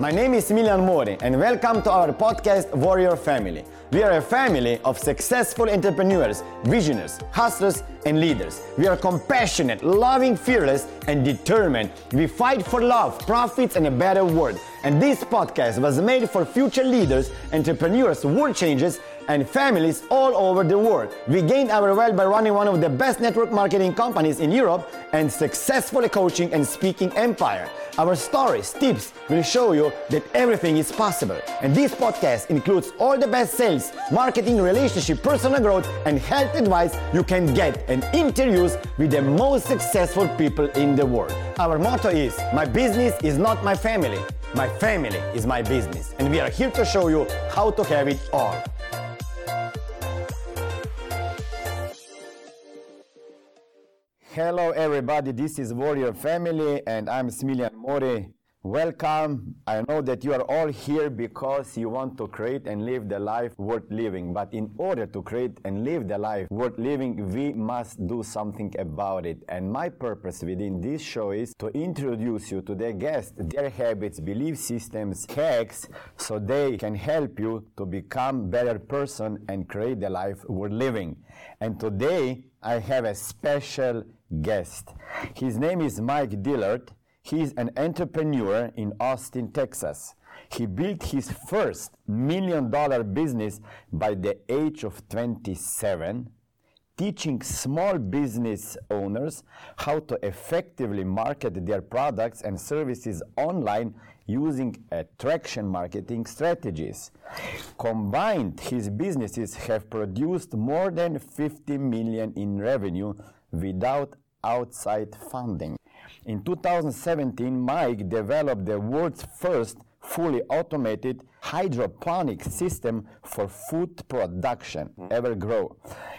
My name is Smiljan Mori, and welcome to our podcast Warrior Family. We are a family of successful entrepreneurs, visionaries, hustlers, and leaders. We are compassionate, loving, fearless, and determined. We fight for love, profits, and a better world. And this podcast was made for future leaders, entrepreneurs, world changers, and families all over the world. We gained our wealth by running one of the best network marketing companies in Europe and successfully coaching and speaking empire. Our stories, tips will show you that everything is possible. And this podcast includes all the best sales, marketing, relationship, personal growth, and health advice you can get and interviews with the most successful people in the world. Our motto is My business is not my family. My family is my business. And we are here to show you how to have it all. Hello, everybody. This is Warrior Family, and I'm Smiljan Mori. Welcome. I know that you are all here because you want to create and live the life worth living. But in order to create and live the life worth living, we must do something about it. And my purpose within this show is to introduce you to their guests, their habits, belief systems, hacks, so they can help you to become better person and create the life worth living. And today I have a special guest. His name is Mike Dillard. He is an entrepreneur in Austin, Texas. He built his first million dollar business by the age of 27, teaching small business owners how to effectively market their products and services online using attraction marketing strategies. Combined, his businesses have produced more than 50 million in revenue without outside funding. In 2017, Mike developed the world's first fully automated hydroponic system for food production, hmm. Evergrow.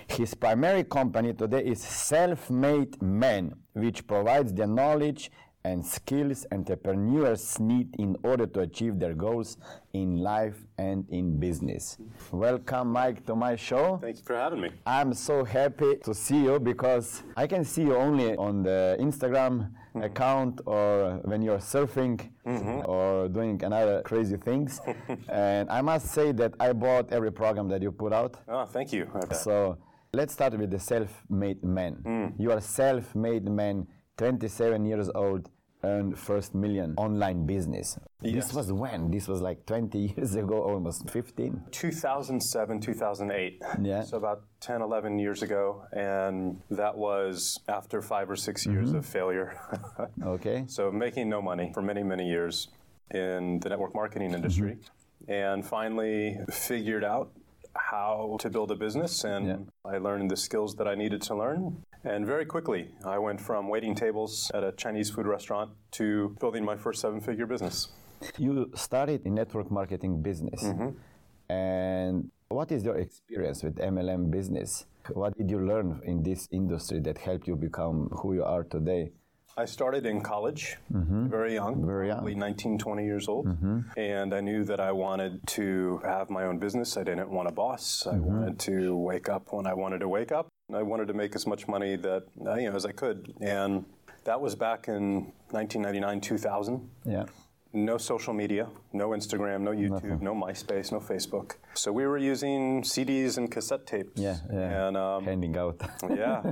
His primary company today is Self Made Man, which provides the knowledge and skills entrepreneurs need in order to achieve their goals in life and in business. Welcome, Mike, to my show. Thank you for having me. I'm so happy to see you because I can see you only on the Instagram mm-hmm. account or when you're surfing mm-hmm. or doing another crazy things. and I must say that I bought every program that you put out. Oh, thank you. Okay. So let's start with the self-made man. Mm. You are self-made man 27 years old, earned first million online business. Yes. This was when? This was like 20 years ago, almost 15? 2007, 2008. Yeah. So about 10, 11 years ago. And that was after five or 6 mm-hmm. years of failure. okay. So making no money for many, many years in the network marketing industry. Mm-hmm. And finally figured out how to build a business, and yeah. I learned the skills that I needed to learn. And very quickly, I went from waiting tables at a Chinese food restaurant to building my first seven figure business. You started in network marketing business. Mm-hmm. And what is your experience with MLM business? What did you learn in this industry that helped you become who you are today? I started in college, mm-hmm. very young, very young, probably 19, 20 years old, mm-hmm. and I knew that I wanted to have my own business. I didn't want a boss. I mm-hmm. wanted to wake up when I wanted to wake up. I wanted to make as much money that uh, you know as I could, and that was back in 1999, 2000. Yeah no social media, no Instagram, no YouTube, Nothing. no MySpace, no Facebook. So we were using CDs and cassette tapes. Yeah, yeah. And um, handing out. yeah.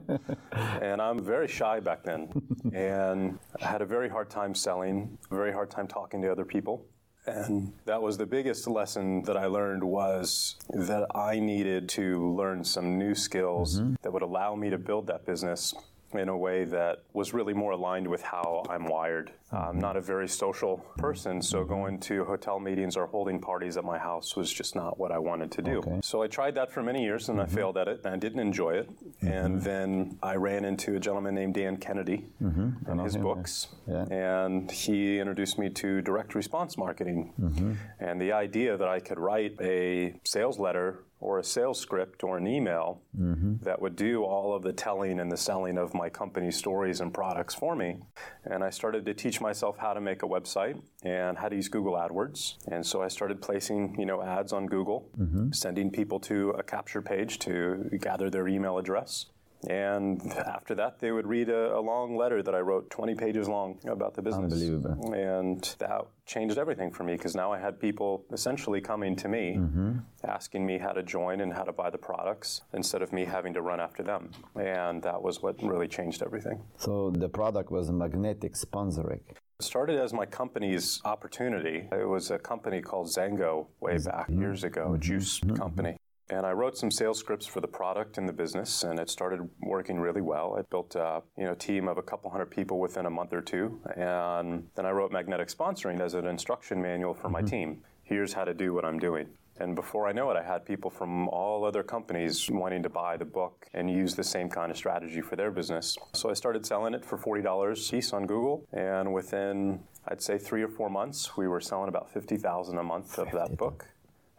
And I'm very shy back then, and I had a very hard time selling, a very hard time talking to other people. And that was the biggest lesson that I learned was that I needed to learn some new skills mm-hmm. that would allow me to build that business in a way that was really more aligned with how I'm wired. I'm not a very social person, so going to hotel meetings or holding parties at my house was just not what I wanted to do. Okay. So I tried that for many years and mm-hmm. I failed at it and I didn't enjoy it. Mm-hmm. And then I ran into a gentleman named Dan Kennedy mm-hmm. and his him, books. Yeah. And he introduced me to direct response marketing mm-hmm. and the idea that I could write a sales letter or a sales script or an email mm-hmm. that would do all of the telling and the selling of my company stories and products for me. And I started to teach myself how to make a website and how to use Google AdWords. And so I started placing, you know, ads on Google, mm-hmm. sending people to a capture page to gather their email address. And after that, they would read a, a, long letter that I wrote 20 pages long about the business. Unbelievable. And that changed everything for me because now I had people essentially coming to me mm-hmm. asking me how to join and how to buy the products instead of me having to run after them. And that was what really changed everything. So the product was Magnetic sponsoring. It started as my company's opportunity. It was a company called XanGo way back mm-hmm. years ago, a juice mm-hmm. company. And I wrote some sales scripts for the product and the business, and it started working really well. I built a you know, team of a couple hundred people within a month or two. And then I wrote Magnetic Sponsoring as an instruction manual for mm-hmm. my team. Here's how to do what I'm doing. And before I know it, I had people from all other companies wanting to buy the book and use the same kind of strategy for their business. So I started selling it for $40 a piece on Google. And within, I'd say, three or four months, we were selling about 50000 a month of that book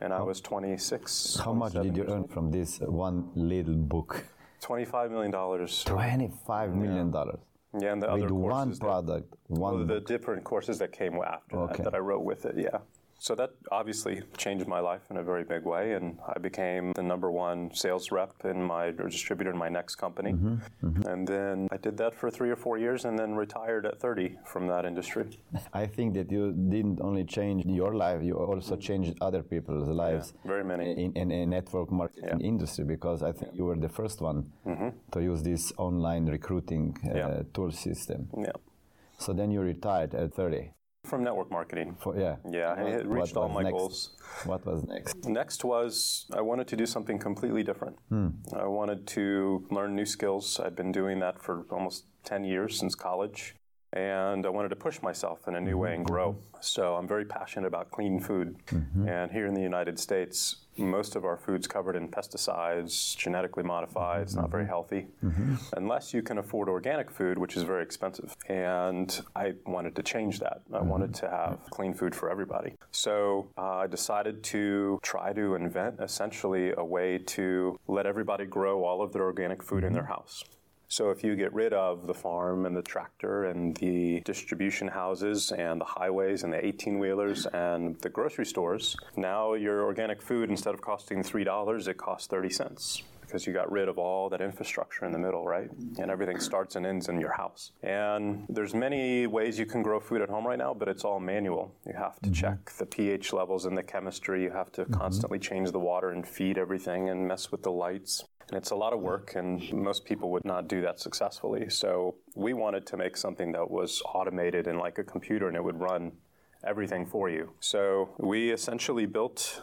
and I was 26. How much did you earn from this one little book? $25 million. $25 million. Yeah. Yeah, and the with other one product, that, one. Well, the different courses that came after okay. that, that I wrote with it. Yeah. So that obviously changed my life in a very big way, and I became the number one sales rep in my or distributor in my next company. Mm-hmm, mm-hmm. And then I did that for three or four years, and then retired at 30 from that industry. I think that you didn't only change your life; you also changed other people's lives. Yeah, very many in, in a network marketing yeah. industry, because I think you were the first one mm-hmm. to use this online recruiting uh, yeah. tool system. Yeah. So then you retired at 30. From network marketing. For, yeah. Yeah, I had reached all my next? goals. What was next? Next was I wanted to do something completely different. Hmm. I wanted to learn new skills. I'd been doing that for almost 10 years since college and I wanted to push myself in a new way and grow. So I'm very passionate about clean food. Mm-hmm. And here in the United States, most of our food's covered in pesticides, genetically modified, it's not very mm-hmm. healthy, mm-hmm. unless you can afford organic food, which is very expensive. And I wanted to change that. I mm-hmm. wanted to have clean food for everybody. So uh, I decided to try to invent essentially a way to let everybody grow all of their organic food in their mm-hmm. house. So if you get rid of the farm and the tractor and the distribution houses and the highways and the 18 wheelers and the grocery stores, now your organic food, instead of costing $3, it costs 30 cents because you got rid of all that infrastructure in the middle, right? And everything starts and ends in your house. And there's many ways you can grow food at home right now, but it's all manual. You have to mm-hmm. check the pH levels and the chemistry. You have to mm-hmm. constantly change the water and feed everything and mess with the lights. And it's a lot of work, and most people would not do that successfully. So we wanted to make something that was automated and like a computer, and it would run everything for you. So we essentially built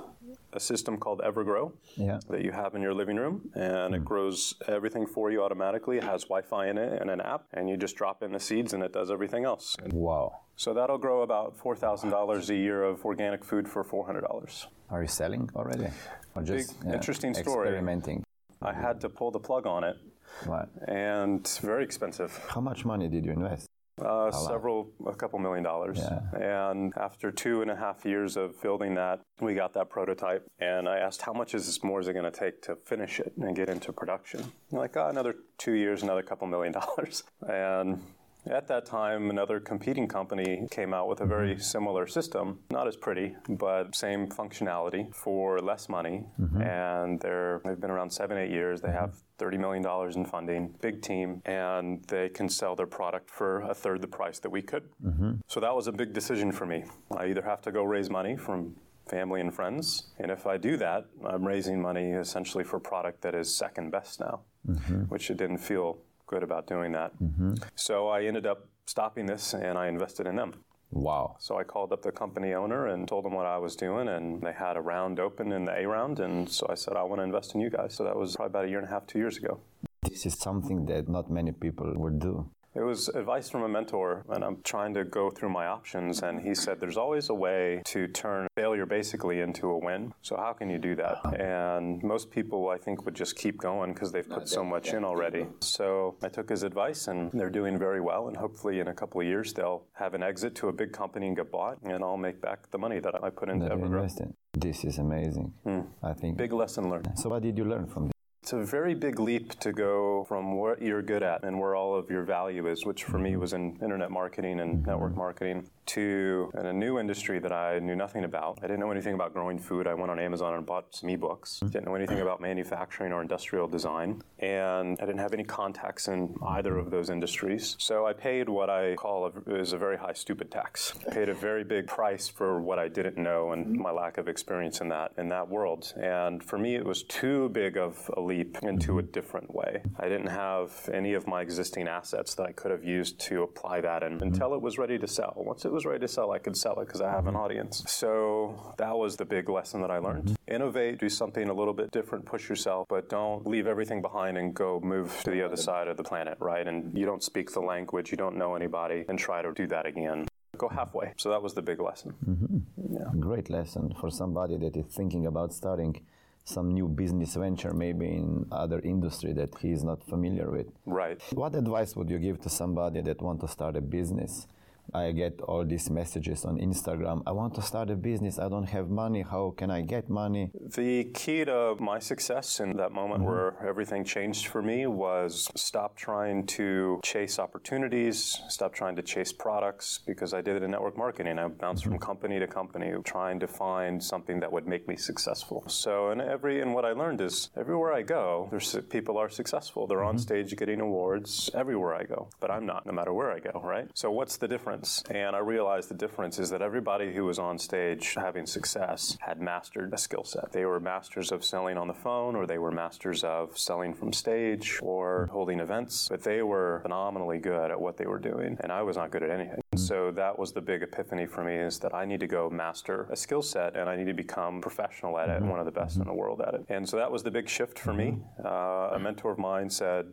a system called Evergrow yeah. that you have in your living room, and mm. it grows everything for you automatically. It has Wi-Fi in it and an app, and you just drop in the seeds, and it does everything else. Wow! So that'll grow about four thousand dollars a year of organic food for four hundred dollars. Are you selling already? Or just Big, interesting story. Experimenting. I had to pull the plug on it. What? And very expensive. How much money did you invest? Uh, several, a couple million dollars. Yeah. And after two and a half years of building that, we got that prototype. And I asked, how much is this more is it going to take to finish it and get into production? like, oh, another two years, another couple million dollars. And at that time, another competing company came out with a very mm-hmm. similar system, not as pretty, but same functionality for less money. Mm-hmm. And they're, they've been around seven, eight years. They have $30 million in funding, big team, and they can sell their product for a third the price that we could. Mm-hmm. So that was a big decision for me. I either have to go raise money from family and friends, and if I do that, I'm raising money essentially for a product that is second best now, mm-hmm. which it didn't feel good about doing that. Mm-hmm. So I ended up stopping this and I invested in them. Wow. So I called up the company owner and told them what I was doing, and they had a round open in the A round. And so I said, I want to invest in you guys. So that was probably about a year and a half, two years ago. This is something that not many people would do. It was advice from a mentor, and I'm trying to go through my options. And he said, There's always a way to turn failure basically into a win. So, how can you do that? And most people, I think, would just keep going because they've put so much in already. So, I took his advice, and they're doing very well. And hopefully, in a couple of years, they'll have an exit to a big company and get bought, and I'll make back the money that I put into Evergrow. This is amazing. Hmm. I think. Big lesson learned. So, what did you learn from this? It's a very big leap to go from what you're good at and where all of your value is, which for me was in internet marketing and network marketing, to a new industry that I knew nothing about. I didn't know anything about growing food. I went on Amazon and bought some ebooks. Mm-hmm. Didn't know anything about manufacturing or industrial design. And I didn't have any contacts in either of those industries. So I paid what I call a, is a very high stupid tax. I paid a very big price for what I didn't know and mm-hmm. my lack of experience in that in that world. And for me, it was too big of a leap into a different way. I didn't have any of my existing assets that I could have used to apply that in mm-hmm. until it was ready to sell. Once it was ready to sell, I could sell it because I have an mm-hmm. audience. So that was the big lesson that I learned. Mm-hmm. Innovate, do something a little bit different, push yourself, but don't leave everything behind and go move to the other side of the planet, right? And you don't speak the language, you don't know anybody, and try to do that again. Go halfway. So that was the big lesson. Mm-hmm. Yeah. Great lesson for somebody that is thinking about starting some new business venture, maybe in other industry that he is not familiar with. Right. What advice would you give to somebody that want to start a business? I get all these messages on Instagram. I want to start a business. I don't have money. How can I get money? The key to my success in that moment mm-hmm. where everything changed for me was stop trying to chase opportunities, stop trying to chase products because I did it in network marketing. I bounced mm-hmm. from company to company trying to find something that would make me successful. So, and every and what I learned is everywhere I go, there's people are successful. They're mm-hmm. on stage getting awards everywhere I go, but I'm not no matter where I go, right? So what's the difference? Difference. And I realized the difference is that everybody who was on stage having success had mastered a skill set. They were masters of selling on the phone, or they were masters of selling from stage or holding events, but they were phenomenally good at what they were doing. And I was not good at anything. Mm-hmm. So that was the big epiphany for me is that I need to go master a skill set and I need to become professional at it, mm-hmm. one of the best in mm-hmm. the world at it. And so that was the big shift for me. Uh, a mentor of mine said,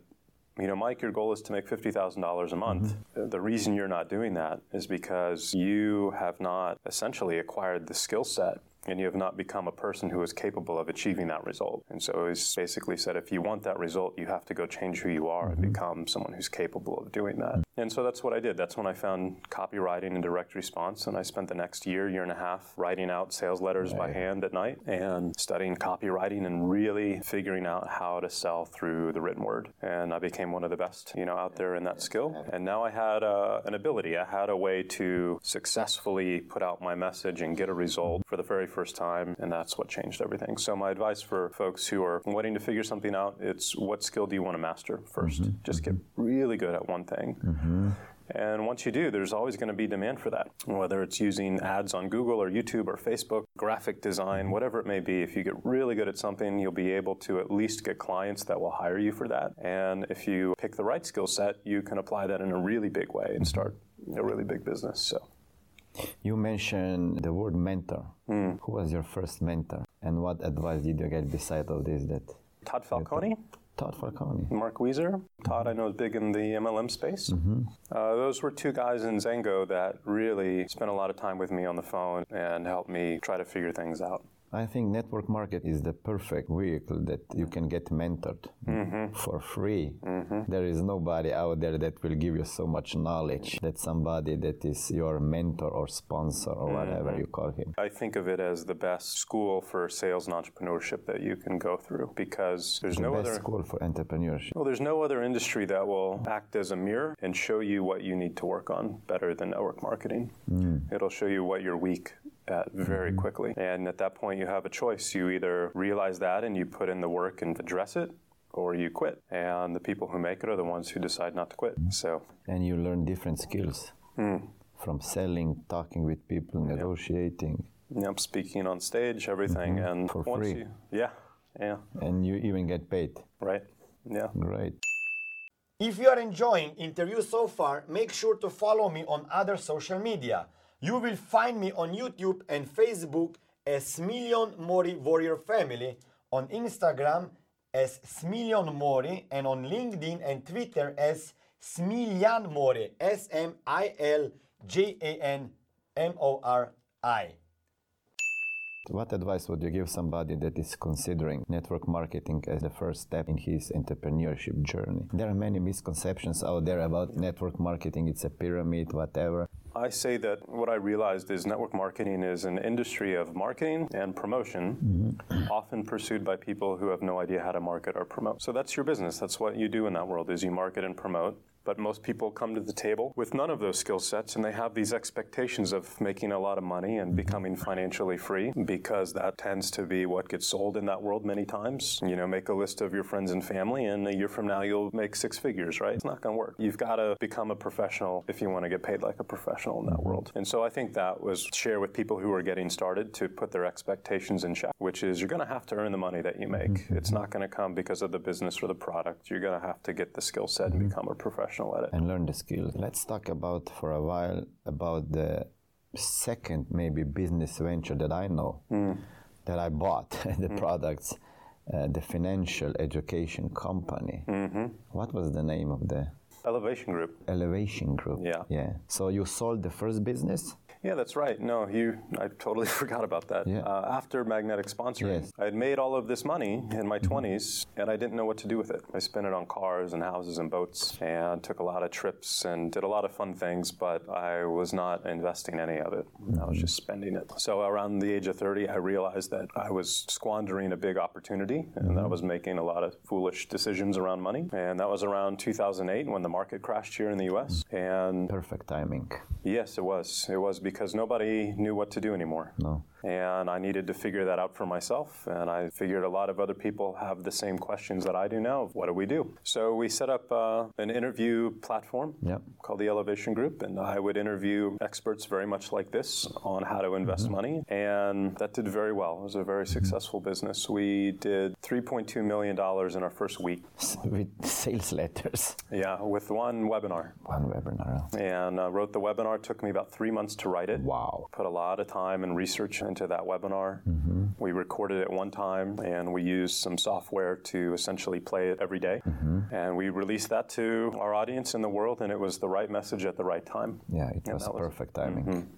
you know, Mike, your goal is to make $50,000 a month. Mm-hmm. The reason you're not doing that is because you have not essentially acquired the skill set and you have not become a person who is capable of achieving that result. And so he's basically said if you want that result, you have to go change who you are mm-hmm. and become someone who's capable of doing that. Mm-hmm. And so that's what I did. That's when I found copywriting and direct response. And I spent the next year, year and a half writing out sales letters right. by hand at night and studying copywriting and really figuring out how to sell through the written word. And I became one of the best, you know, out there in that skill. And now I had uh, an ability. I had a way to successfully put out my message and get a result for the very first time, and that's what changed everything. So my advice for folks who are wanting to figure something out, it's what skill do you want to master 1st mm-hmm. Just get really good at one thing. Mm-hmm. And once you do, there's always going to be demand for that. Whether it's using ads on Google or YouTube or Facebook, graphic design, whatever it may be, if you get really good at something, you'll be able to at least get clients that will hire you for that. And if you pick the right skill set, you can apply that in a really big way and start a really big business. So you mentioned the word mentor. Mm. Who was your first mentor, and what advice did you get beside of this? That Todd Falcone. Todd Falcone. Mark Weiser. Todd, I know, is big in the MLM space. Mm-hmm. Uh, those were two guys in XanGo that really spent a lot of time with me on the phone and helped me try to figure things out. I think network market is the perfect vehicle that you can get mentored mm-hmm. for free. Mm-hmm. There is nobody out there that will give you so much knowledge that somebody that is your mentor or sponsor or mm-hmm. whatever you call him. I think of it as the best school for sales and entrepreneurship that you can go through because there's the no best other school for entrepreneurship. Well, there's no other industry that will act as a mirror and show you what you need to work on better than network marketing. Mm. It'll show you what you're weak at very mm-hmm. quickly. And at that point, you have a choice. You either realize that and you put in the work and address it, or you quit. And the people who make it are the ones who decide not to quit. Mm-hmm. So. And you learn different skills mm. from selling, talking with people, negotiating. Yep, speaking on stage, everything, mm-hmm. and for free. You, yeah, yeah. And you even get paid. Right. Yeah. Great. If you are enjoying interview so far, make sure to follow me on other social media. You will find me on YouTube and Facebook as Smiljan Mori Warrior Family, on Instagram as Smiljan Mori, and on LinkedIn and Twitter as Smiljan Mori, S M I L J A N M O R I. What advice would you give somebody that is considering network marketing as the first step in his entrepreneurship journey? There are many misconceptions out there about network marketing. It's a pyramid, whatever. I say that what I realized is network marketing is an industry of marketing and promotion, mm-hmm. often pursued by people who have no idea how to market or promote. So that's your business. That's what you do in that world is you market and promote. But most people come to the table with none of those skill sets and they have these expectations of making a lot of money and becoming financially free because that tends to be what gets sold in that world many times. You know, make a list of your friends and family and a year from now you'll make six figures, right? It's not going to work. You've got to become a professional if you want to get paid like a professional in that world. And so I think that was share with people who are getting started to put their expectations in check, which is you're going to have to earn the money that you make. Mm-hmm. It's not going to come because of the business or the product. You're going to have to get the skill set and mm-hmm. become a professional at it. and learn the skill. Let's talk about for a while about the second maybe business venture that I know mm. that I bought the mm. products, uh, the financial education company. Mm-hmm. What was the name of the Elevation Group. Elevation Group? Yeah. Yeah. So you sold the first business. Yeah, that's right. No, you. I totally forgot about that. Yeah. Uh, after magnetic sponsoring, Yes. I had made all of this money in my mm-hmm. 20s, and I didn't know what to do with it. I spent it on cars and houses and boats, and took a lot of trips and did a lot of fun things. But I was not investing any of it. I was mm-hmm. just spending it. So around the age of 30, I realized that I was squandering a big opportunity, and that I was making a lot of foolish decisions around money. And that was around 2008 when the market crashed here in the U.S. And Perfect timing. Yes, it was. It was because nobody knew what to do anymore. No. And I needed to figure that out for myself. And I figured a lot of other people have the same questions that I do now. What do we do? So we set up uh, an interview platform Yep. called the Elevation Group. And I would interview experts very much like this on how to invest money. And that did very well. It was a very successful business. We did $3.2 million in our first week. With sales letters. Yeah, with one webinar. One webinar. And uh, wrote the webinar. Took me about three months to write it. Wow. Put a lot of time and research into that webinar. Mm-hmm. We recorded it one time and we used some software to essentially play it every day. Mm-hmm. And we released that to our audience in the world, and it was the right message at the right time. Yeah, it was was- perfect timing.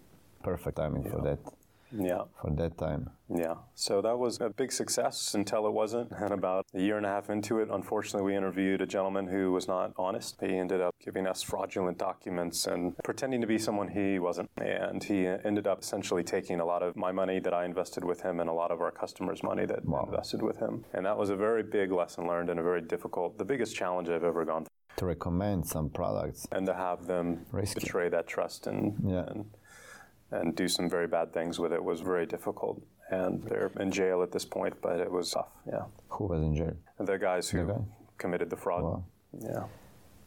Perfect timing for that. Yeah. For that time. Yeah. So that was a big success until it wasn't. And about a year and a half into it, unfortunately, we interviewed a gentleman who was not honest. He ended up giving us fraudulent documents and pretending to be someone he wasn't. And he ended up essentially taking a lot of my money that I invested with him and a lot of our customers' money that invested with him. And that was a very big lesson learned and a very difficult, the biggest challenge I've ever gone through. To recommend some products. And to have them Risky. betray that trust and, Yeah. and and do some very bad things with it was very difficult. And they're in jail at this point, but it was tough. Yeah. Who was in jail? The guys who The guy? committed the fraud. Wow. Yeah.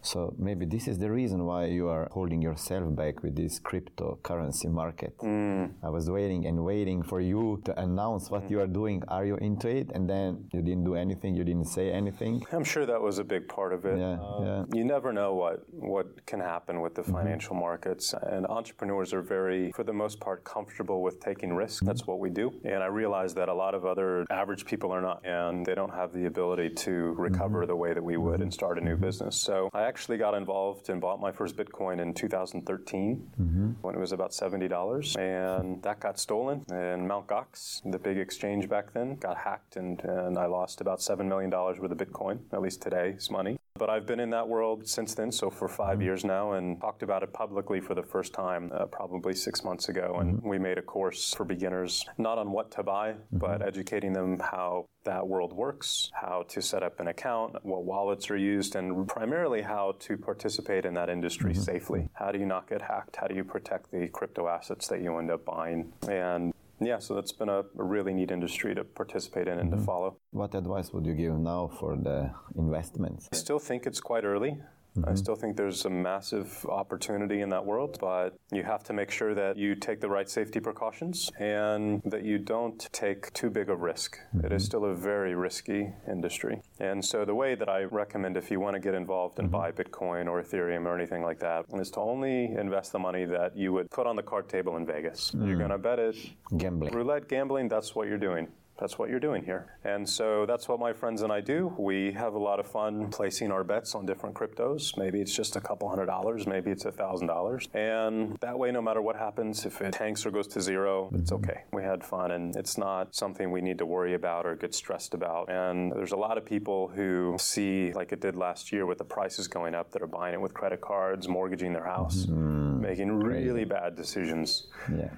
So maybe this is the reason why you are holding yourself back with this cryptocurrency market. Mm. I was waiting and waiting for you to announce what mm. you are doing. Are you into it? And then you didn't do anything. You didn't say anything. I'm sure that was a big part of it. Yeah, Um, yeah. You never know what, what can happen with the mm-hmm. financial markets. And entrepreneurs are very, for the most part, comfortable with taking risks. Mm-hmm. That's what we do. And I realize that a lot of other average people are not. And they don't have the ability to recover mm-hmm. the way that we would and start a new business. So I actually got involved and bought my first Bitcoin in 2013 mm-hmm. when it was about $70. And that got stolen. And Mt. Gox, the big exchange back then, got hacked and, and I lost about $7 million worth of Bitcoin, at least today's money. But I've been in that world since then, so for 5 years now, and talked about it publicly for the first time uh, probably six months ago. And mm-hmm. we made a course for beginners, not on what to buy, mm-hmm. but educating them how that world works, how to set up an account, what wallets are used, and primarily how to participate in that industry mm-hmm. safely. How do you not get hacked? How do you protect the crypto assets that you end up buying? And yeah, so that's been a, a really neat industry to participate in and to mm-hmm. follow. What advice would you give now for the investments? I still think it's quite early. I mm-hmm. still think there's a massive opportunity in that world, but you have to make sure that you take the right safety precautions and that you don't take too big a risk. It is mm-hmm. still a very risky industry. And so the way that I recommend if you want to get involved and mm-hmm. buy Bitcoin or Ethereum or anything like that is to only invest the money that you would put on the card table in Vegas. You're mm. going to bet it Gambling. roulette gambling, that's what you're doing. That's what you're doing here. And so that's what my friends and I do. We have a lot of fun placing our bets on different cryptos. Maybe it's just a couple hundred dollars, maybe it's a thousand dollars. And that way, no matter what happens, if it tanks or goes to zero, it's okay. We had fun and it's not something we need to worry about or get stressed about. And there's a lot of people who see, like it did last year with the prices going up, that are buying it with credit cards, mortgaging their house, mm-hmm. making really bad decisions. Yeah.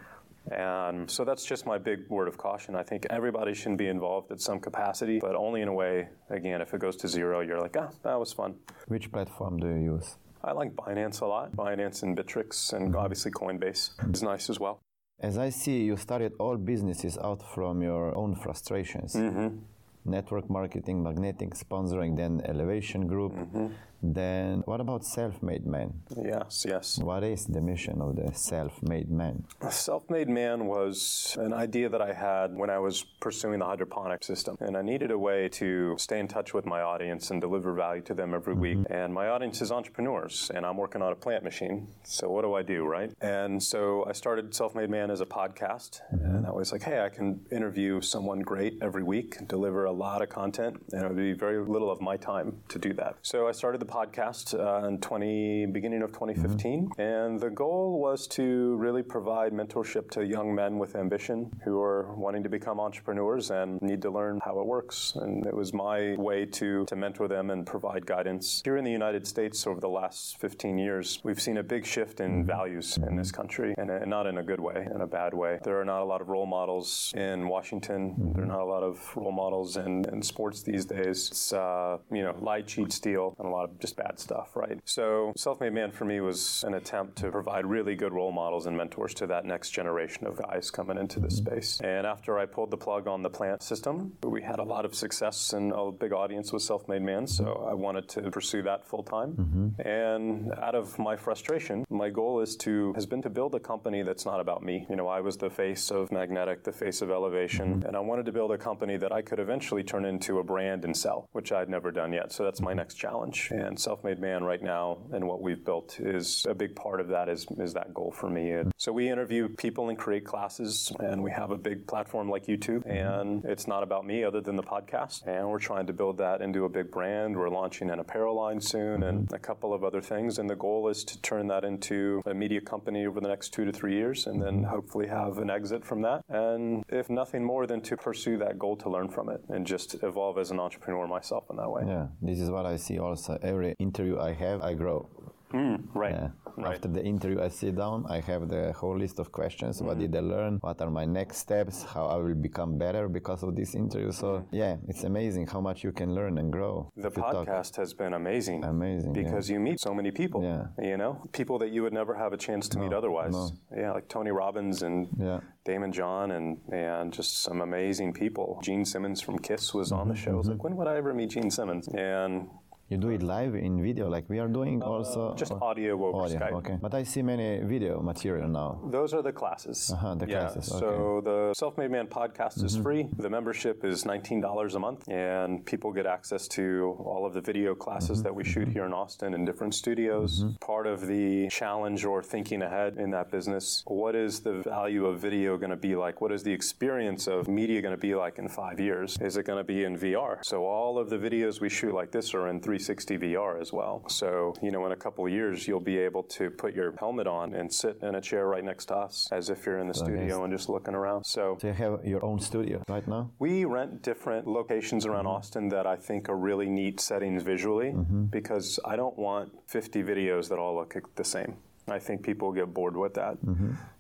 And so that's just my big word of caution. I think everybody should be involved at some capacity, but only in a way, again, if it goes to zero, you're like, ah, that was fun. Which platform do you use? I like Binance a lot. Binance and Bittrex, and mm-hmm. obviously Coinbase is nice as well. As I see, you started all businesses out from your own frustrations. Mm-hmm. Network marketing, magnetic sponsoring, then Elevation Group. Mm-hmm. Then what about self-made man? Yes, yes. What is the mission of the self-made man? Self made man was an idea that I had when I was pursuing the hydroponic system. And I needed a way to stay in touch with my audience and deliver value to them every week. Mm-hmm. And my audience is entrepreneurs, and I'm working on a plant machine. So what do I do, right? And so I started Self Made Man as a podcast. Mm-hmm. And I was like, hey, I can interview someone great every week, deliver a lot of content, and it would be very little of my time to do that. So I started the podcast uh, in 20, beginning of 2015. And the goal was to really provide mentorship to young men with ambition who are wanting to become entrepreneurs and need to learn how it works. And it was my way to, to mentor them and provide guidance. Here in the United States, over the last 15 years, we've seen a big shift in values in this country, and uh, not in a good way, in a bad way. There are not a lot of role models in Washington. There are not a lot of role models in, in sports these days. It's, uh, you know, lie, cheat, steal, and a lot of just bad stuff, right? So, Self Made Man for me was an attempt to provide really good role models and mentors to that next generation of guys coming into this mm-hmm. space. And after I pulled the plug on the plant system, we had a lot of success and a big audience with Self Made Man, so I wanted to pursue that full time. Mm-hmm. And out of my frustration, my goal is to has been to build a company that's not about me. You know, I was the face of Magnetic, the face of Elevation, mm-hmm. and I wanted to build a company that I could eventually turn into a brand and sell, which I'd never done yet. So that's my next challenge. And Self-Made Man right now and what we've built is a big part of that is is that goal for me. And so we interview people and create classes, and we have a big platform like YouTube, and it's not about me other than the podcast. And we're trying to build that into a big brand. We're launching an apparel line soon and a couple of other things. And the goal is to turn that into a media company over the next two to three years, and then hopefully have an exit from that. And if nothing more than to pursue that goal to learn from it and just evolve as an entrepreneur myself in that way. Yeah, this is what I see also. Every interview I have, I grow. Hmm, right. Yeah. Right. After the interview, I sit down. I have the whole list of questions. What hmm. did I learn? What are my next steps? How I will become better because of this interview. So hmm. yeah, it's amazing how much you can learn and grow. The if you talk. podcast has been amazing. Amazing, yeah. Because you meet so many people. Yeah. You know, people that you would never have a chance to meet otherwise. no. Yeah, like Tony Robbins and Yeah. Daymond John and and just some amazing people. Gene Simmons from Kiss was on the Mm-hmm, show. I was mm-hmm. like, when would I ever meet Gene Simmons? And You do it live in video, like we are doing also. Uh, just or- audio over audio, Skype. okay. But I see many video material now. Those are the classes. Uh-huh, the yeah, classes, So the Self-Made Man podcast is free. The membership is $19 a month, and people get access to all of the video classes that we shoot here in Austin in different studios. Part of the challenge or thinking ahead in that business, what is the value of video going to be like? What is the experience of media going to be like in five years? Is it going to be in VR? So all of the videos we shoot like this are in 360 VR as well. So, you know, in a couple of years, you'll be able to put your helmet on and sit in a chair right next to us as if you're in the studio and just looking around. So So you have your own studio right now. we rent different locations around mm-hmm. Austin that I think are really neat settings visually mm-hmm. because I don't want 50 videos that all look the same. I think people get bored with that.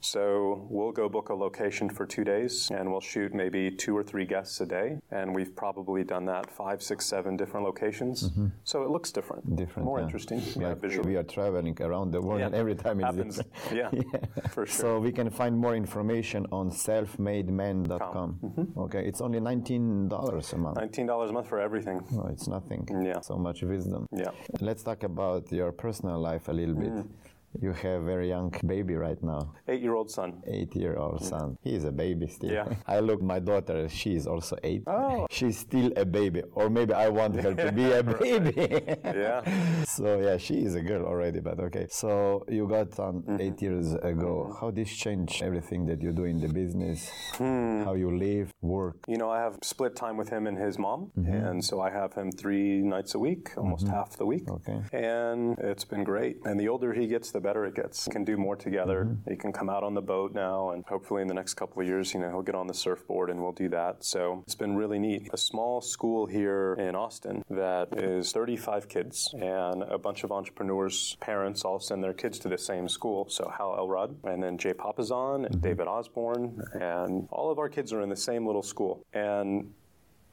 So we'll go book a location for two days and we'll shoot maybe two or three guests a day. And we've probably done that five, six, seven different locations. So it looks different. Different, More yeah. interesting. Yeah, Like visually. we are traveling around the world, Yeah. and every time it's Happens. different. Yeah, for sure. So we can find more information on selfmademan.com. Mm-hmm. Okay, it's only nineteen dollars a month. $19 a month for everything. Oh, it's nothing. Yeah. So much wisdom. Yeah. Let's talk about your personal life a little bit. Mm. You have a very young baby right now, Eight year old son. eight-year-old son. He is a baby still. Yeah. I look my daughter. She is also eight. Oh. She's still a baby, or maybe I want her to be a baby. Yeah. So yeah, she is a girl already, but okay. So you got son Mm-hmm. eight years ago. How this changed everything that you do in the business? Hmm. How you live, work? You know, I have split time with him and his mom, and so I have him three nights a week, almost half the week. Okay. And it's been great. And the older he gets, the better it gets. We can do more together. Mm-hmm. He can come out on the boat now, and hopefully in the next couple of years, you know, he'll get on the surfboard and we'll do that. So it's been really neat. A small school here in Austin that is 35 kids, and a bunch of entrepreneurs' parents all send their kids to the same school. So Hal Elrod, and then Jay Papasan, and mm-hmm. David Osborne, and all of our kids are in the same little school. And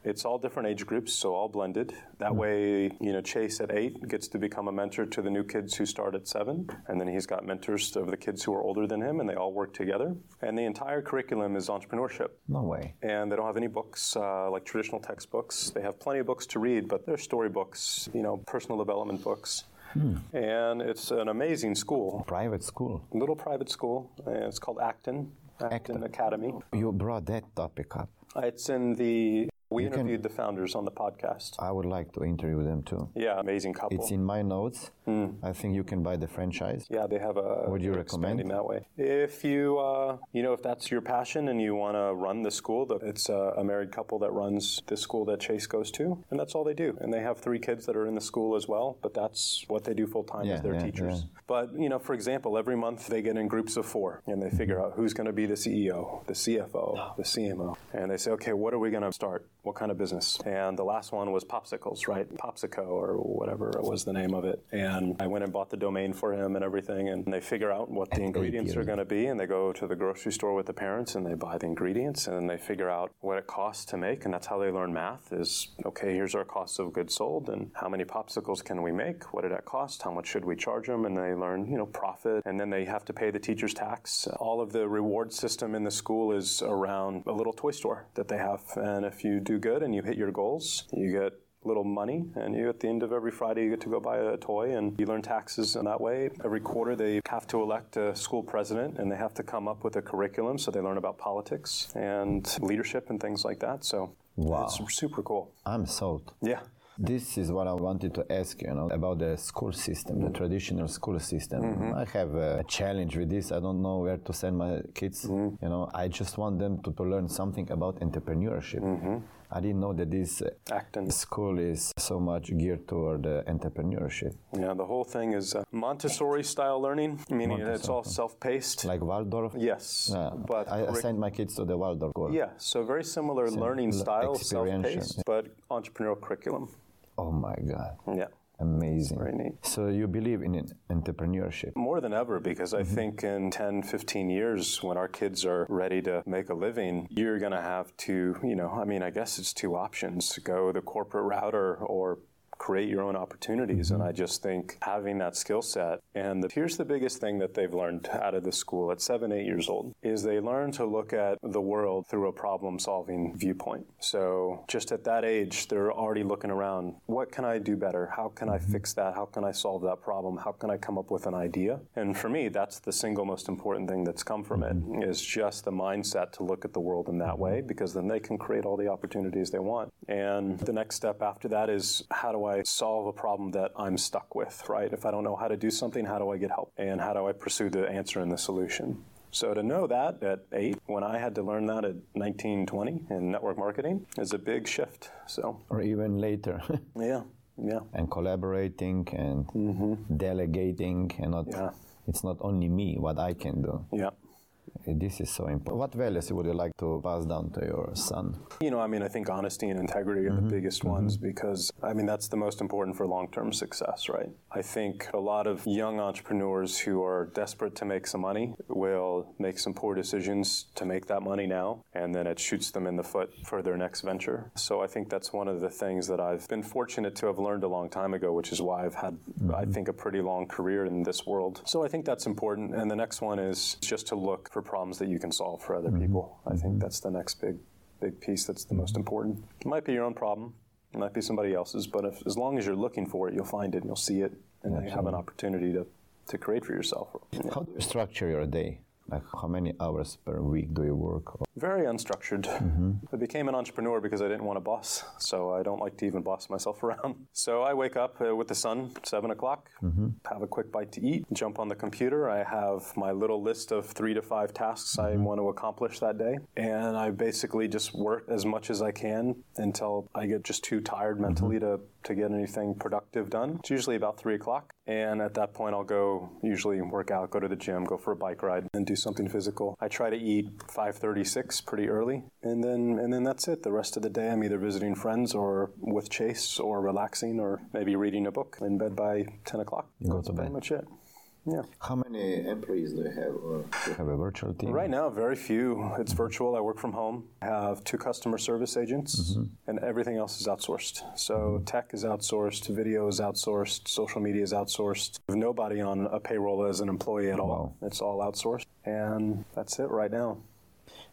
It's all different age groups, so all blended. That way, you know, Chase at eight gets to become a mentor to the new kids who start at seven, and then he's got mentors of the kids who are older than him, and they all work together. And the entire curriculum is entrepreneurship. No way. And they don't have any books uh, like traditional textbooks. They have plenty of books to read, but they're storybooks, you know, personal development books. Hmm. And it's an amazing school, Private school. little private school. and It's called Acton, Acton, Acton. Academy. You brought that topic up. It's in the. We You can- interviewed the founders on the podcast. I would like to interview them too. Yeah, amazing couple. It's in my notes. I think you can buy the franchise. Yeah, they have a. Would you recommend? that way? If you, uh, you know, if that's your passion and you want to run the school, the- it's a, a married couple that runs the school that Chase goes to, and that's all they do. And they have three kids that are in the school as well, but that's what they do full time Yeah, as their yeah, teachers. yeah. But you know, for example, every month they get in groups of four, and they figure out who's going to be the CEO, the CFO, the CMO, and they say, okay, what are we going to start? What kind of business? And the last one was popsicles, right? Popsico or whatever was the name of it. And I went and bought the domain for him and everything, and they figure out what the ingredients are going to be, and they go to the grocery store with the parents and they buy the ingredients, and then they figure out what it costs to make, and that's how they learn math. Is okay, here's our cost of goods sold, and how many popsicles can we make? What did that cost? How much should we charge them? And they learn, you know, profit, and then they have to pay the teacher's tax. All of the reward system in the school is around a little toy store that they have, and if you do good and you hit your goals, you get little money and you at the end of every friday you get to go buy a toy and you learn taxes in that way every quarter they have to elect a school president and they have to come up with a curriculum so they learn about politics and leadership and things like that so Wow. it's super cool I'm sold. yeah This is what I wanted to ask you, you know, about the school system, the traditional school system. Mm-hmm. I have a challenge with this. I don't know where to send my kids. Mm-hmm. You know, I just want them to, to learn something about entrepreneurship. Mm-hmm. I didn't know that this uh, acton. school is so much geared toward uh, entrepreneurship, yeah the whole thing is uh, montessori style learning meaning it's all self-paced. Like Waldorf. yes Yeah, but I, I sent my kids to the Waldorf. school. yeah so very similar learning style self-paced but entrepreneurial curriculum. Oh my God, yeah amazing. Very neat. So you believe in entrepreneurship? More than ever, because I mm-hmm. think in 10, 15 years, when our kids are ready to make a living, you're going to have to, you know, I mean, I guess it's two options go the corporate route or, or create your own opportunities. And mm-hmm. I just think having that skill set, and the, here's the biggest thing that they've learned out of the school at seven, eight years old, is they learn to look at the world through a problem solving viewpoint. So just at that age, they're already looking around what can I do better? How can I mm-hmm. fix that? How can I solve that problem? How can I come up with an idea? And for me, that's the single most important thing that's come from it mm-hmm. is just the mindset to look at the world in that way because then they can create all the opportunities they want. And the next step after that is how do I solve a problem that I'm stuck with, right? If I don't know how to do something, how do I get help? And how do I pursue the answer and the solution? So to know that at eight, when I had to learn that at 1920 in network marketing, is a big shift. So Or even later? yeah, yeah. and collaborating and mm-hmm. delegating and not Yeah. it's not only me what i can do Yeah. This is so important what values would you like to pass down to your son You know, I mean, I think honesty and integrity are the mm-hmm. biggest mm-hmm. ones because, I mean, that's the most important for long term success, right? I think a lot of young entrepreneurs who are desperate to make some money will make some poor decisions to make that money now, and then it shoots them in the foot for their next venture. So I think that's one of the things that I've been fortunate to have learned a long time ago, which is why I've had, I mm-hmm. think, a pretty long career in this world. So I think that's important. And the next one is just to look for problems that you can solve for other mm-hmm. people. I think mm-hmm. that's the next big big piece that's the most mm-hmm. important. It might be your own problem, it might be somebody else's, but if, as long as you're looking for it, you'll find it and you'll see it, and you have an opportunity to, to create for yourself. How do you structure your day like how many hours per week do you work Very unstructured. Mm-hmm. I became an entrepreneur because I didn't want a boss, so I don't like to even boss myself around. So I wake up uh, with the sun, seven o'clock, mm-hmm. have a quick bite to eat, jump on the computer. I have my little list of three to five tasks I mm-hmm. want to accomplish that day, and I basically just work as much as I can until I get just too tired mentally to to get anything productive done. It's usually about three o'clock, and at that point I'll go usually work out, go to the gym, go for a bike ride, and do something physical. I try to eat 5:36 pretty early, and then and then that's it. The rest of the day I'm either visiting friends or with Chase or relaxing or maybe reading a book. In bed by 10 o'clock. You go That's to pretty bed. much it. Yeah. How many employees do you have? Or do you have a virtual team? Right now, very few. It's virtual. I work from home. I have two customer service agents, mm-hmm. and everything else is outsourced. So tech is outsourced, video is outsourced, social media is outsourced. There's nobody on a payroll as an employee at oh, all. It's all outsourced, and that's it right now.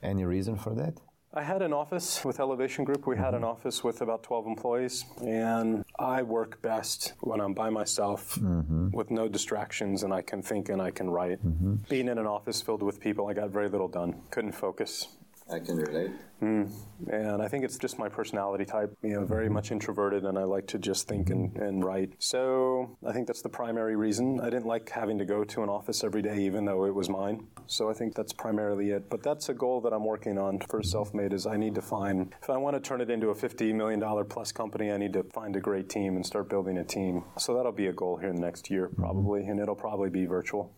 Any reason for that? I had an office with Elevation Group. We had an mm-hmm. office with about 12 employees, and I work best when I'm by myself mm-hmm. with no distractions and I can think and I can write. Mm-hmm. Being in an office filled with people, I got very little done. Couldn't focus. I can relate. Mm. And I think it's just my personality type, you know, very much introverted, and I like to just think and, and write. So I think that's the primary reason. I didn't like having to go to an office every day, even though it was mine. So I think that's primarily it. But that's a goal that I'm working on for self-made is I need to find, if I want to turn it into a $50 million plus company, I need to find a great team and start building a team. So that'll be a goal here in the next year, probably, and it'll probably be virtual.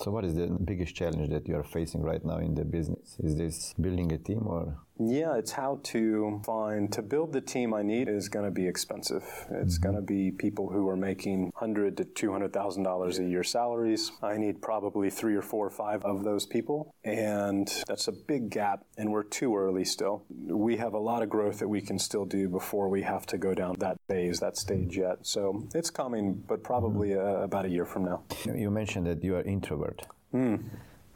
So, what is the biggest challenge that you are facing right now in the business? Is this building a team or? Yeah, it's how to find to build the team I need is going to be expensive. It's mm-hmm. going to be people who are making hundred to two hundred thousand dollars a year salaries. I need probably three or four or five of those people, and that's a big gap. And we're too early still. We have a lot of growth that we can still do before we have to go down that phase, that stage yet. So it's coming, but probably mm-hmm. uh, about a year from now. You mentioned that you are introvert. Hmm.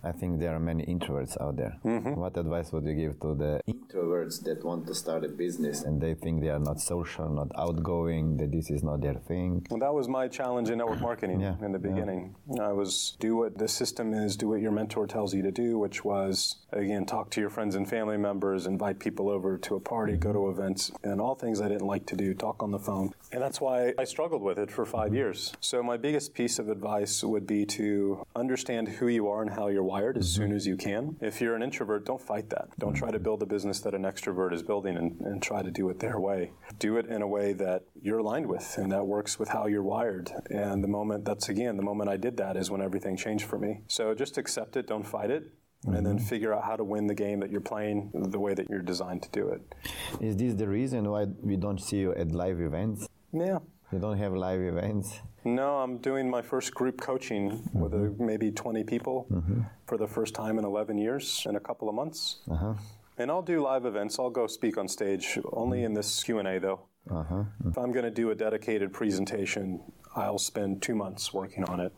I think there are many introverts out there. Mm-hmm. What advice would you give to the introverts that want to start a business and they think they are not social, not outgoing, that this is not their thing? Well, that was my challenge in network marketing Yeah, in the yeah. beginning. I was do what the system is, do what your mentor tells you to do, which was again talk to your friends and family members, invite people over to a party, go to mm-hmm. events, and all things I didn't like to do, talk on the phone. And that's why I struggled with it for 5 mm-hmm. years. So my biggest piece of advice would be to understand who you are and how you're wired as mm-hmm. soon as you can. If you're an introvert, don't fight that. Don't try to mm-hmm. build a business that an extrovert is building and, and try to do it their way. Do it in a way that you're aligned with and that works with how you're wired. And the moment that's again, the moment I did that is when everything changed for me. So just accept it, don't fight it. And then mm-hmm. figure out how to win the game that you're playing the way that you're designed to do it. Is this the reason why we don't see you at live events? Yeah. You don't have live events? No, I'm doing my first group coaching with uh maybe 20 people for the first time in 11 years in a couple of months. Uh-huh. And I'll do live events. I'll go speak on stage only in this Q&A though. Uh-huh. If I'm going to do a dedicated presentation, I'll spend 2 months working on it.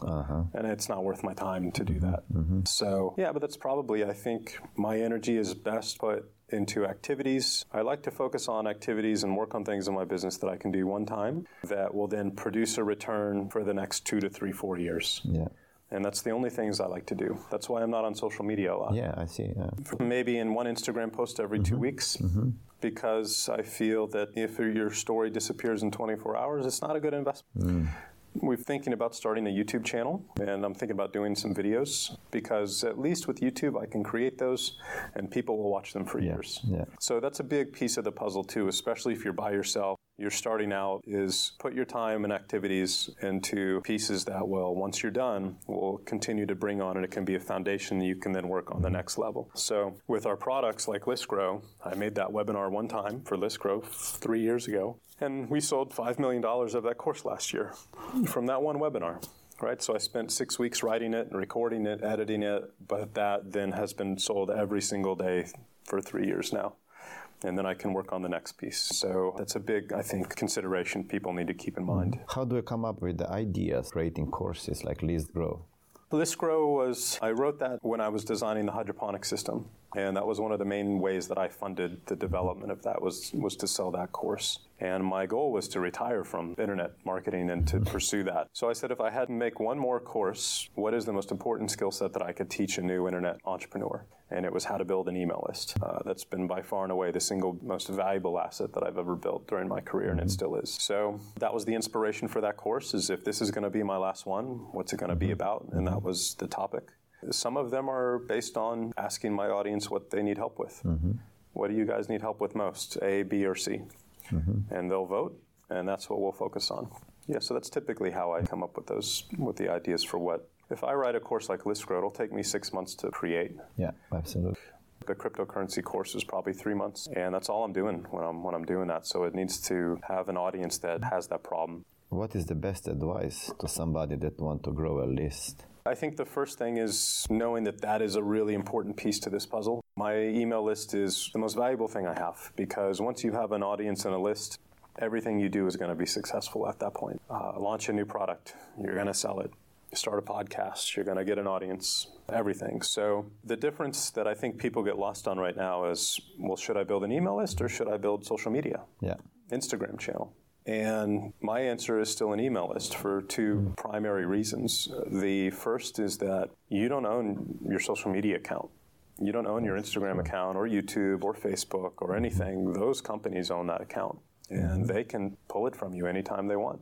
And it's not worth my time to do that. So, yeah, but that's probably I think my energy is best put into activities. I like to focus on activities and work on things in my business that I can do one time that will then produce a return for the next 2 to 3 4 years. Yeah. And that's the only things I like to do. That's why I'm not on social media a lot. Yeah, I see. Yeah. Maybe in one Instagram post every two mm-hmm. weeks. Mm-hmm. Because I feel that if your story disappears in 24 hours, it's not a good investment. Mm. We're thinking about starting a YouTube channel, and I'm thinking about doing some videos because at least with YouTube, I can create those and people will watch them for years. yeah. So that's a big piece of the puzzle, too, especially if you're by yourself. You're starting out, is put your time and activities into pieces that will, once you're done, will continue to bring on, and it can be a foundation that you can then work on the next level. So, with our products like ListGrow, I made that webinar one time for ListGrow three years ago, and we sold $5 million of that course last year from that one webinar. Right, so I spent six weeks writing it and recording it, editing it, but that then has been sold every single day for three years now and then I can work on the next piece. So that's a big, I think, consideration people need to keep in mind. Mm-hmm. How do you come up with the ideas creating courses like List Grow? ListGrow was, I wrote that when I was designing the hydroponic system. And that was one of the main ways that I funded the development of that was, was to sell that course. And my goal was to retire from internet marketing and to pursue that. So I said, if I had to make one more course, what is the most important skill set that I could teach a new internet entrepreneur? And it was how to build an email list. Uh, that's been by far and away the single most valuable asset that I've ever built during my career, and it still is. So that was the inspiration for that course. Is if this is going to be my last one, what's it going to be about? And that was the topic. Some of them are based on asking my audience what they need help with. Mm-hmm. What do you guys need help with most? A, B, or C? Mm-hmm. And they'll vote, and that's what we'll focus on. Yeah, so that's typically how I come up with those, with the ideas for what. If I write a course like ListGrow, it'll take me six months to create. Yeah, absolutely. The cryptocurrency course is probably three months, and that's all I'm doing when I'm when I'm doing that. So it needs to have an audience that has that problem. What is the best advice to somebody that want to grow a list? I think the first thing is knowing that that is a really important piece to this puzzle. My email list is the most valuable thing I have because once you have an audience and a list, everything you do is going to be successful at that point. Uh, launch a new product, you're going to sell it. Start a podcast, you're going to get an audience, everything. So, the difference that I think people get lost on right now is well, should I build an email list or should I build social media? Yeah. Instagram channel. And my answer is still an email list for two hmm. primary reasons. The first is that you don't own your social media account. You don't own your Instagram account or YouTube or Facebook or anything. Those companies own that account and they can pull it from you anytime they want.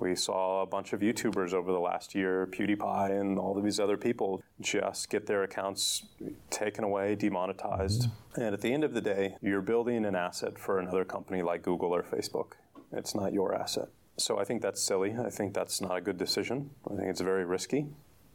We saw a bunch of YouTubers over the last year, PewDiePie and all of these other people, just get their accounts taken away, demonetized. Hmm. And at the end of the day, you're building an asset for another company like Google or Facebook. It's not your asset. So I think that's silly. I think that's not a good decision. I think it's very risky.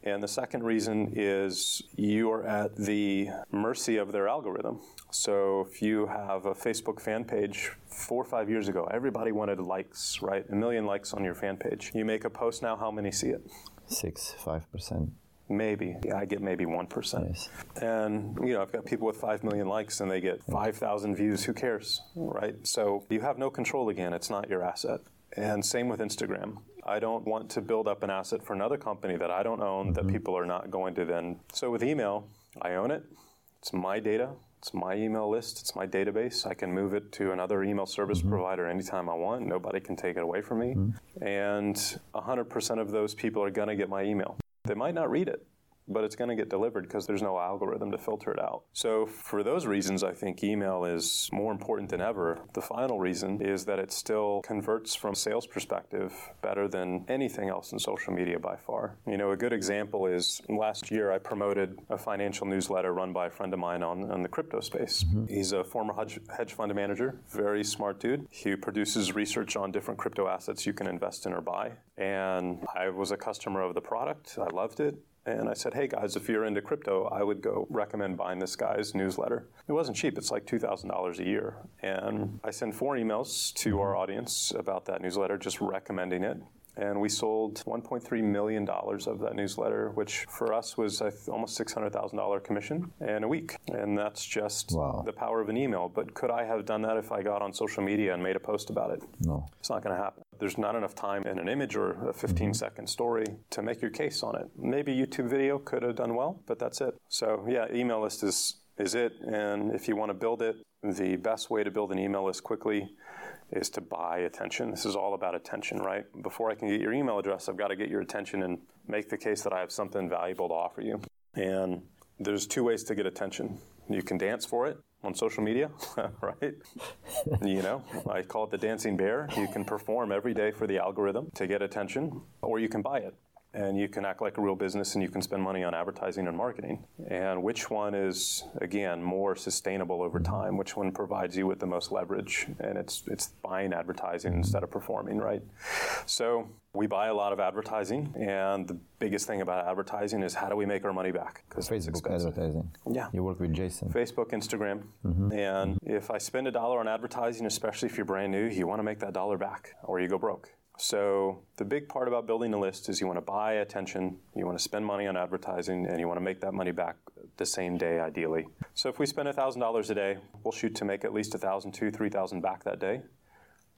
And the second reason is you are at the mercy of their algorithm. So if you have a Facebook fan page four or five years ago, everybody wanted likes, right? A million likes on your fan page. You make a post now, how many see it? Six, five percent. Maybe. I get maybe 1%. Yes. And, you know, I've got people with 5 million likes and they get 5,000 views. Who cares, right? So you have no control again. It's not your asset. And same with Instagram. I don't want to build up an asset for another company that I don't own that mm-hmm. people are not going to then. So with email, I own it. It's my data. It's my email list. It's my database. I can move it to another email service mm-hmm. provider anytime I want. Nobody can take it away from me. Mm-hmm. And 100% of those people are going to get my email. They might not read it, but it's going to get delivered because there's no algorithm to filter it out. So, for those reasons, I think email is more important than ever. The final reason is that it still converts from a sales perspective better than anything else in social media by far. You know, a good example is last year I promoted a financial newsletter run by a friend of mine on, on the crypto space. Mm-hmm. He's a former hedge fund manager, very smart dude. He produces research on different crypto assets you can invest in or buy. And I was a customer of the product. I loved it. And I said, hey guys, if you're into crypto, I would go recommend buying this guy's newsletter. It wasn't cheap, it's like $2,000 a year. And I sent four emails to our audience about that newsletter, just recommending it. And we sold $1.3 million of that newsletter, which for us was almost $600,000 commission in a week. And that's just Wow. the power of an email. But could I have done that if I got on social media and made a post about it? No. It's not going to happen. There's not enough time in an image or a 15 mm-hmm. second story to make your case on it. Maybe YouTube video could have done well, but that's it. So, yeah, email list is, is it. And if you want to build it, the best way to build an email list quickly is to buy attention. This is all about attention, right? Before I can get your email address, I've got to get your attention and make the case that I have something valuable to offer you. And there's two ways to get attention. You can dance for it on social media, right? you know, I call it the dancing bear. You can perform every day for the algorithm to get attention, or you can buy it. And you can act like a real business and you can spend money on advertising and marketing. And which one is, again, more sustainable over time? Which one provides you with the most leverage? And it's, it's buying advertising instead of performing, right? So we buy a lot of advertising. And the biggest thing about advertising is how do we make our money back? Because Facebook advertising. Yeah. You work with Jason. Facebook, Instagram. Mm-hmm. And if I spend a dollar on advertising, especially if you're brand new, you want to make that dollar back or you go broke. So the big part about building a list is you want to buy attention, you want to spend money on advertising, and you want to make that money back the same day, ideally. So if we spend $1,000 a day, we'll shoot to make at least 1,000, 2,000, 3,000 back that day.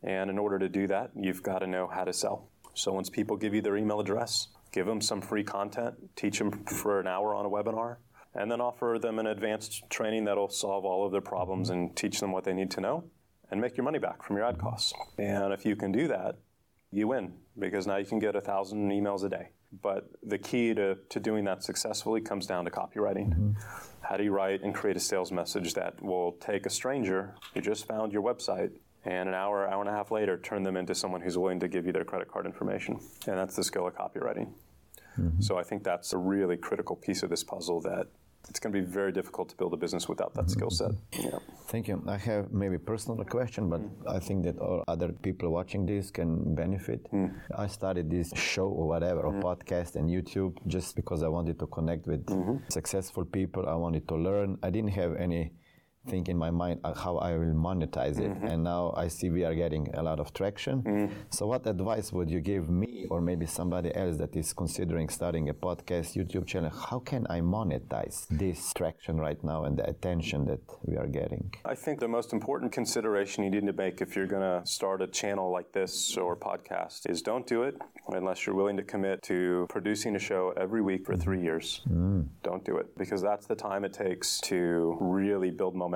And in order to do that, you've got to know how to sell. So once people give you their email address, give them some free content, teach them for an hour on a webinar, and then offer them an advanced training that'll solve all of their problems and teach them what they need to know and make your money back from your ad costs. And if you can do that, you win because now you can get a thousand emails a day. But the key to, to doing that successfully comes down to copywriting. Mm-hmm. How do you write and create a sales message that will take a stranger who just found your website and an hour, hour and a half later turn them into someone who's willing to give you their credit card information? And that's the skill of copywriting. Mm-hmm. So I think that's a really critical piece of this puzzle that it's going to be very difficult to build a business without that skill set. Mm-hmm. Yeah. Thank you. I have maybe personal question, but mm-hmm. I think that all other people watching this can benefit. Mm. I started this show or whatever, or mm-hmm. podcast and YouTube, just because I wanted to connect with successful people. I wanted to learn. I didn't have any think in my mind uh, how I will monetize it. Mm-hmm. And now I see we are getting a lot of traction. Mm. So, what advice would you give me or maybe somebody else that is considering starting a podcast, YouTube channel? How can I monetize this traction right now and the attention that we are getting? I think the most important consideration you need to make if you're going to start a channel like this or podcast is don't do it unless you're willing to commit to producing a show every week for three years. Don't do it because that's the time it takes to really build momentum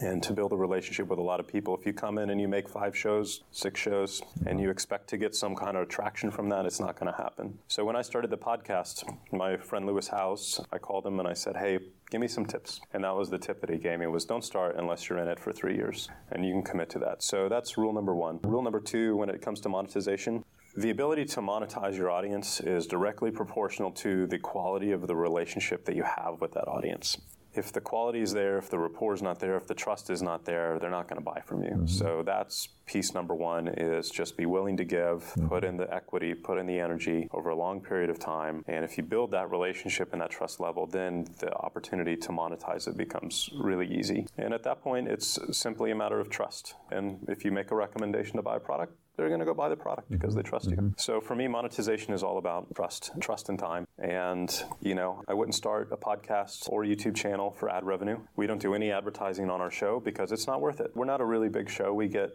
and to build a relationship with a lot of people. If you come in and you make five shows, six shows, and you expect to get some kind of traction from that, it's not going to happen. So when I started the podcast, my friend Lewis Howes, I called him and I said, hey, give me some tips. And that was the tip that he gave me was don't start unless you're in it for three years and you can commit to that. So that's rule number one. Rule number two, when it comes to monetization, the ability to monetize your audience is directly proportional to the quality of the relationship that you have with that audience. If the quality is there, if the rapport is not there, if the trust is not there, they're not going to buy from you. Mm-hmm. So that's piece number one is just be willing to give, put in the equity, put in the energy over a long period of time. And if you build that relationship and that trust level, then the opportunity to monetize it becomes really easy. And at that point, it's simply a matter of trust. And if you make a recommendation to buy a product, they're going to go buy the product because they trust you. Mm-hmm. So for me, monetization is all about trust, trust and time. And, you know, I wouldn't start a podcast or YouTube channel for ad revenue. We don't do any advertising on our show because it's not worth it. We're not a really big show. We get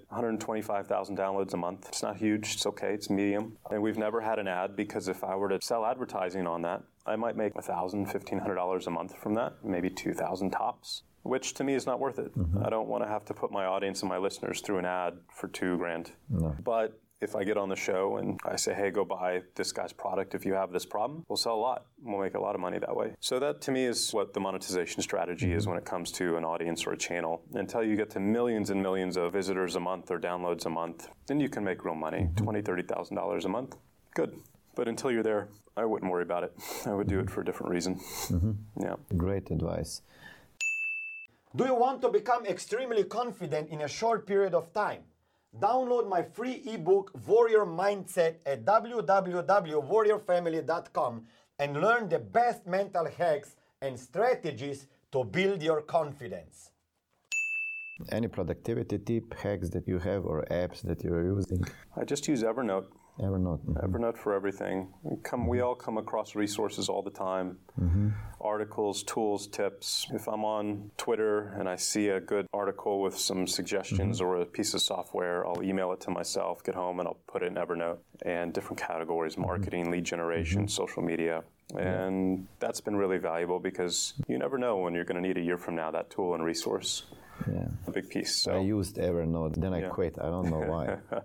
125,000 downloads a month. It's not huge. It's okay. It's medium. And we've never had an ad because if I were to sell advertising on that, I might make $1,000, $1,500 a month from that, maybe 2,000 tops which to me is not worth it. Mm-hmm. I don't want to have to put my audience and my listeners through an ad for two grand. But if I get on the show and I say, hey, go buy this guy's product if you have this problem, we'll sell a lot. We'll make a lot of money that way. So, that to me is what the monetization strategy is mm-hmm. when it comes to an audience or a channel. Until you get to millions and millions of visitors a month or downloads a month, then you can make real money mm-hmm. $20,000, $30,000 a month. Good. But until you're there, I wouldn't worry about it. I would do it for a different reason. Mm-hmm. Yeah. Great advice. Do you want to become extremely confident in a short period of time? Download my free ebook Warrior Mindset at www.warriorfamily.com and learn the best mental hacks and strategies to build your confidence. Any productivity tip, hacks that you have, or apps that you're using? I just use Evernote. Evernote. Mhm. Evernote for everything. We, come, we mm-hmm. all come across resources all the time mm-hmm. articles, tools, tips. If I'm on Twitter and I see a good article with some suggestions mm-hmm. or a piece of software, I'll email it to myself, get home, and I'll put it in Evernote and different categories marketing, lead generation, social media. And that's been really valuable because you never know when you're going to need a year from now that tool and resource. Yeah. A big piece. So. I used Evernote, then I Yeah. quit. I don't know why.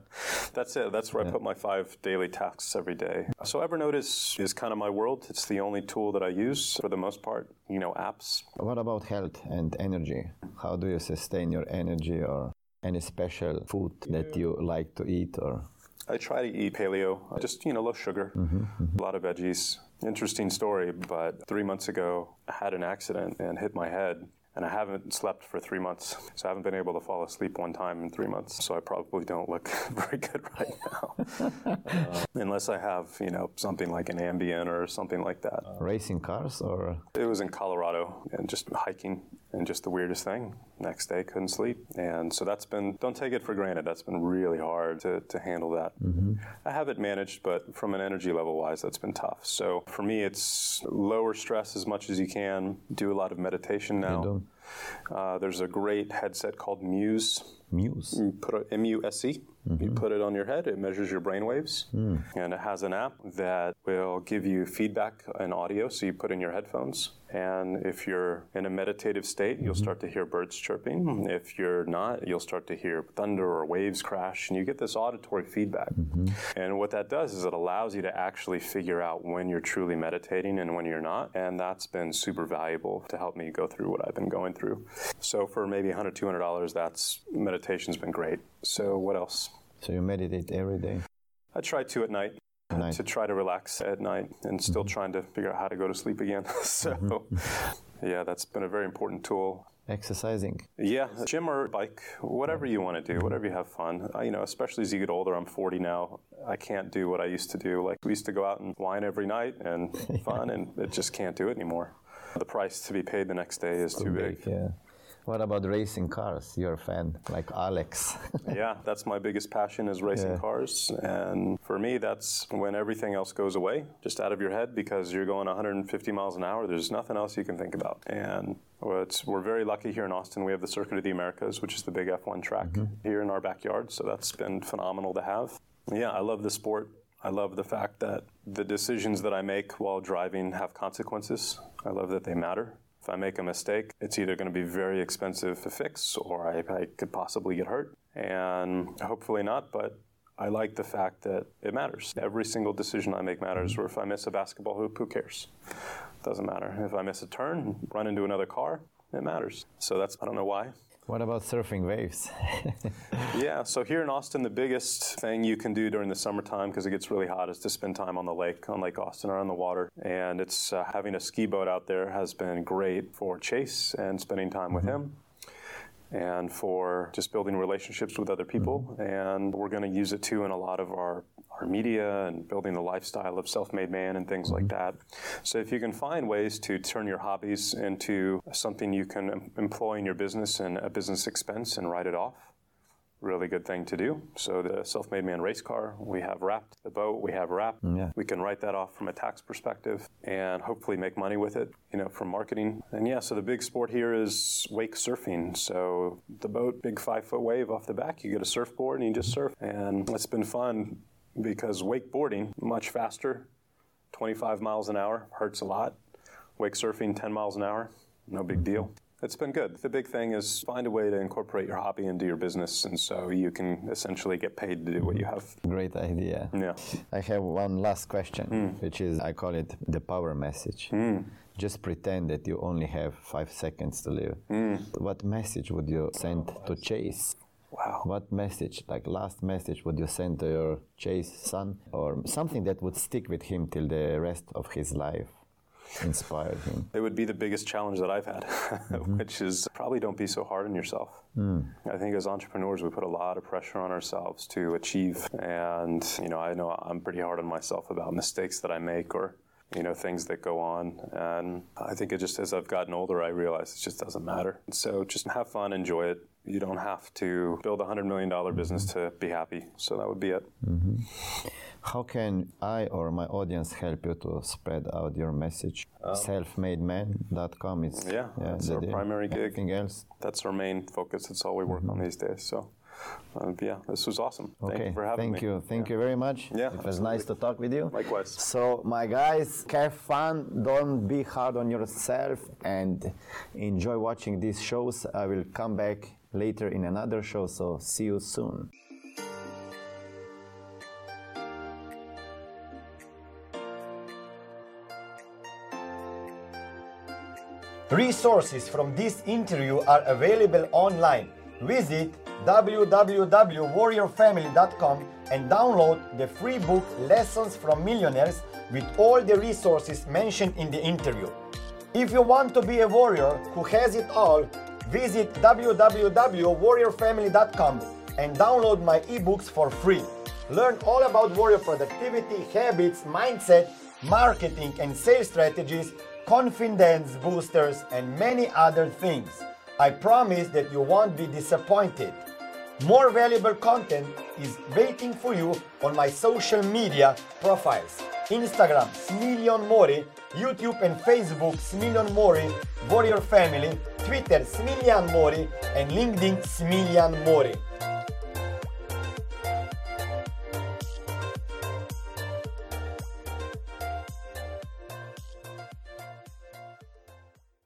That's it. That's where I put my five daily tasks every day. So Evernote is, is kind of my world. It's the only tool that I use for the most part. You know, apps. what about health and energy? How do you sustain your energy or any special food that you like to eat or I try to eat paleo, just, you know, low sugar, mm-hmm, mm-hmm. a lot of veggies. Interesting story, but three months ago, I had an accident and hit my head. And I haven't slept for three months. So I haven't been able to fall asleep one time in three months. So I probably don't look very good right now. Uh, unless I have, you know, something like an Ambien or something like that. racing cars or It was in Colorado and just hiking and just the weirdest thing. Next day, couldn't sleep. And so that's been, don't take it for granted. That's been really hard to, to handle that. Mm-hmm. I have it managed, but from an energy level wise, that's been tough. So for me, it's lower stress as much as you can, do a lot of meditation now. Uh, there's a great headset called Muse. Muse? You put a M-U-S-E. You mm-hmm. put it on your head. It measures your brain waves, hmm. and it has an app that will give you feedback and audio. So you put in your headphones, and if you're in a meditative state, you'll mm-hmm. start to hear birds chirping. If you're not, you'll start to hear thunder or waves crash, and you get this auditory feedback. Mm-hmm. And what that does is it allows you to actually figure out when you're truly meditating and when you're not, and that's been super valuable to help me go through what I've been going through. So for maybe $100, $200, that's meditation's been great. So what else? So you meditate every day? I try to at night. night. To try to relax at night and still mm-hmm. trying to figure out how to go to sleep again. so, mm-hmm. yeah, that's been a very important tool. Exercising? Yeah, gym or bike, whatever you want to do, whatever you have fun. I, you know, especially as you get older, I'm 40 now. I can't do what I used to do. Like we used to go out and wine every night and fun, and it just can't do it anymore. The price to be paid the next day is too big. Yeah. What about racing cars? You're a fan, like Alex. yeah, that's my biggest passion is racing Yeah. cars. And for me, that's when everything else goes away, just out of your head because you're going 150 miles an hour. There's nothing else you can think about. And it's, we're very lucky here in Austin. We have the Circuit of the Americas, which is the big F1 track mm-hmm. here in our backyard. So that's been phenomenal to have. Yeah, I love the sport. I love the fact that the decisions that I make while driving have consequences. I love that they matter. If I make a mistake, it's either going to be very expensive to fix or I, I could possibly get hurt. And hopefully not, but I like the fact that it matters. Every single decision I make matters. Or if I miss a basketball hoop, who cares? Doesn't matter. If I miss a turn, run into another car, it matters. So that's, I don't know why. What about surfing waves? Yeah, so here in Austin, the biggest thing you can do during the summertime because it gets really hot is to spend time on the lake, on Lake Austin or on the water. And it's uh, having a ski boat out there has been great for Chase and spending time with him. And for just building relationships with other people. And we're going to use it too in a lot of our, our media and building the lifestyle of self made man and things like that. So, if you can find ways to turn your hobbies into something you can employ in your business and a business expense and write it off, really good thing to do. So the self-made man race car, we have wrapped the boat, we have wrapped. Mm, yeah. We can write that off from a tax perspective and hopefully make money with it, you know, from marketing. And yeah, so the big sport here is wake surfing. So the boat, big five foot wave off the back, you get a surfboard and you just surf. And it's been fun because wakeboarding, much faster, 25 miles an hour, hurts a lot. Wake surfing, 10 miles an hour, no big deal. It's been good. The big thing is find a way to incorporate your hobby into your business, and so you can essentially get paid to do what you have. Great idea. Yeah. I have one last question, hmm. which is I call it the power message. Hmm. Just pretend that you only have five seconds to live. Hmm. What message would you send to Chase? Wow. What message, like last message, would you send to your Chase son, or something that would stick with him till the rest of his life, inspire him? It would be the biggest challenge that I've had, mm-hmm. which is probably don't be so hard on yourself. Mm. I think as entrepreneurs, we put a lot of pressure on ourselves to achieve. And, you know, I know I'm pretty hard on myself about mistakes that I make or, you know, things that go on. And I think it just as I've gotten older, I realize it just doesn't matter. So just have fun, enjoy it. You don't have to build a $100 million business to be happy. So that would be it. How can I or my audience help you to spread out your message? Selfmademan.com is Um, yeah, that's our deal. primary gig. Anything else? That's our main focus. That's all we work on these days. So, uh, yeah, this was awesome. Thank Okay, you for having thank me. you, thank you very much. Yeah, it was nice to talk with you. Likewise. So, my guys, have fun. Don't be hard on yourself, and enjoy watching these shows. I will come back later in another show. So, see you soon. Resources from this interview are available online. Visit www.warriorfamily.com and download the free book Lessons from Millionaires with all the resources mentioned in the interview. If you want to be a warrior who has it all, visit www.warriorfamily.com and download my ebooks for free. Learn all about warrior productivity, habits, mindset, marketing and sales strategies, confidence boosters, and many other things. I promise that you won't be disappointed. More valuable content is waiting for you on my social media profiles. Instagram, Smiljan Mori, YouTube and Facebook, Smiljan Mori, Warrior Family, Twitter, Smiljan Mori, and LinkedIn, Smiljan Mori.